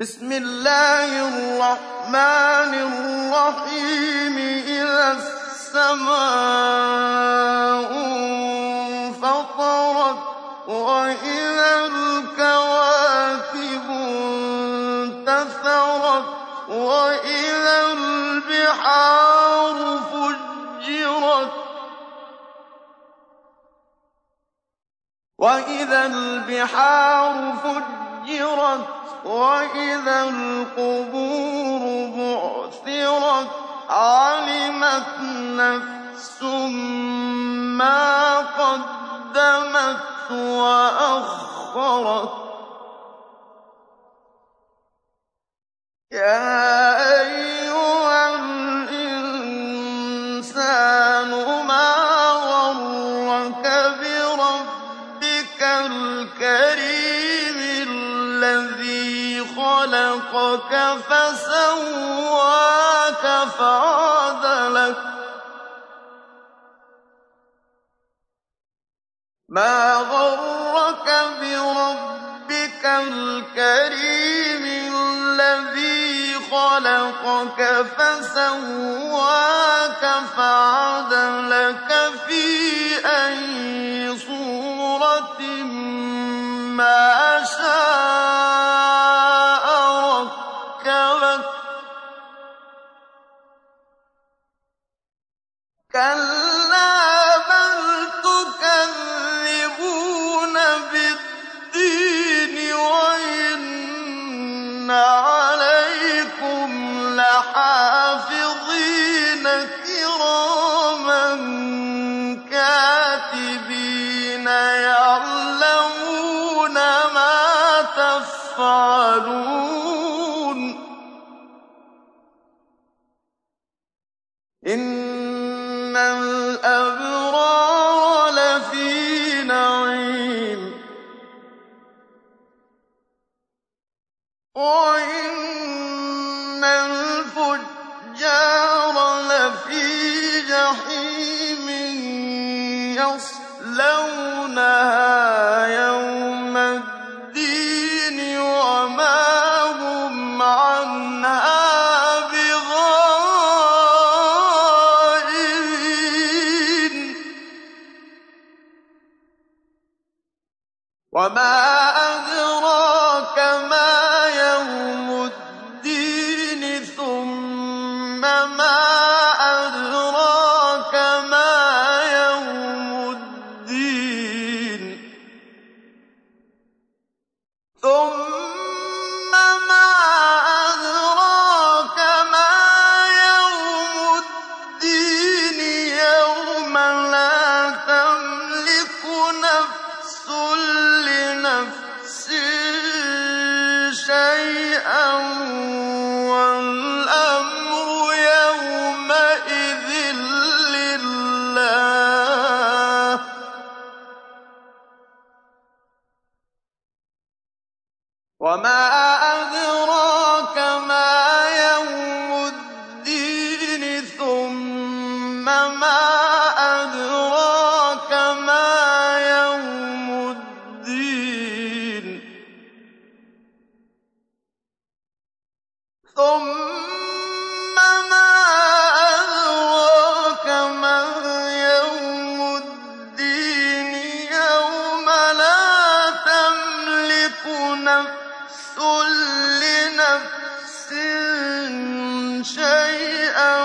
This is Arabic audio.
بسم الله الرحمن الرحيم إذا السماء انفطرت وإذا الكواكب انتثرت وإذا البحار فجرت وإذا البحار فجرت وإذا القبور بعثرت علمت نفس ما قدمت وأخرت يا أيها الإنسان ما غرك بربك الكريم الذي خلقك فسواك فعدلك. ما غرك بربك الكريم الذي خلقك فسواك كلا تكذبون بالدين وإن عليكم لحافظين كراما كاتبين يعلمون ما تفعلون وإن الفجار لفي جحيم يصلونها يوم الدين وما هم عنها بغائبين وما ما وما أدراك ما يوم الدين ثم ما أدراك ما يوم الدين ثم لنفس شيئا